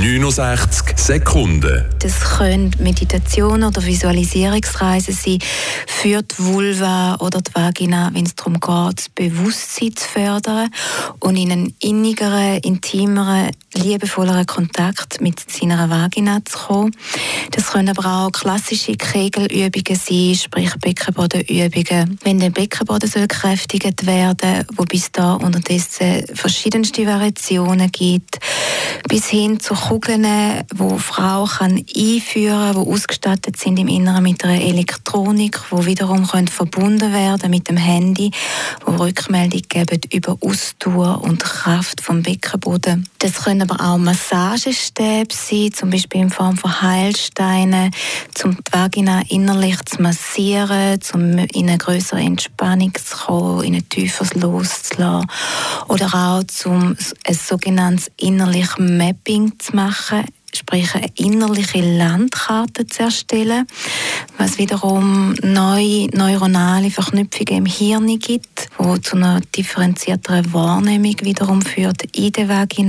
69 Sekunden. Das können Meditationen oder Visualisierungsreisen sein für die Vulva oder die Vagina, wenn es darum geht, das Bewusstsein zu fördern und in einen innigeren, intimeren, liebevolleren Kontakt mit seiner Vagina zu kommen. Das können aber auch klassische Kegelübungen sein, sprich Beckenbodenübungen. Wenn der Beckenboden soll werden, wo bis da unterdessen verschiedenste Variationen gibt, bis hin zu Kugeln, wo Frau kann einführen, wo ausgestattet sind im Inneren mit einer Elektronik, wo wiederum können verbunden werden mit dem Handy, wo Rückmeldung geben über Ausdauer und Kraft vom Beckenboden. Das können aber auch Massagestäbe sein, zum Beispiel in Form von Heilsteinen, zum die Vagina innerlich zu massieren, um in eine größere Entspannung zu kommen, in ein tieferes Loszulassen. Oder auch zum ein sogenanntes innerliches Mapping zu machen, sprich eine innerliche Landkarte zu erstellen, was wiederum neue neuronale Verknüpfungen im Hirn gibt, wo zu einer differenzierteren Wahrnehmung wiederum führt in der Vagina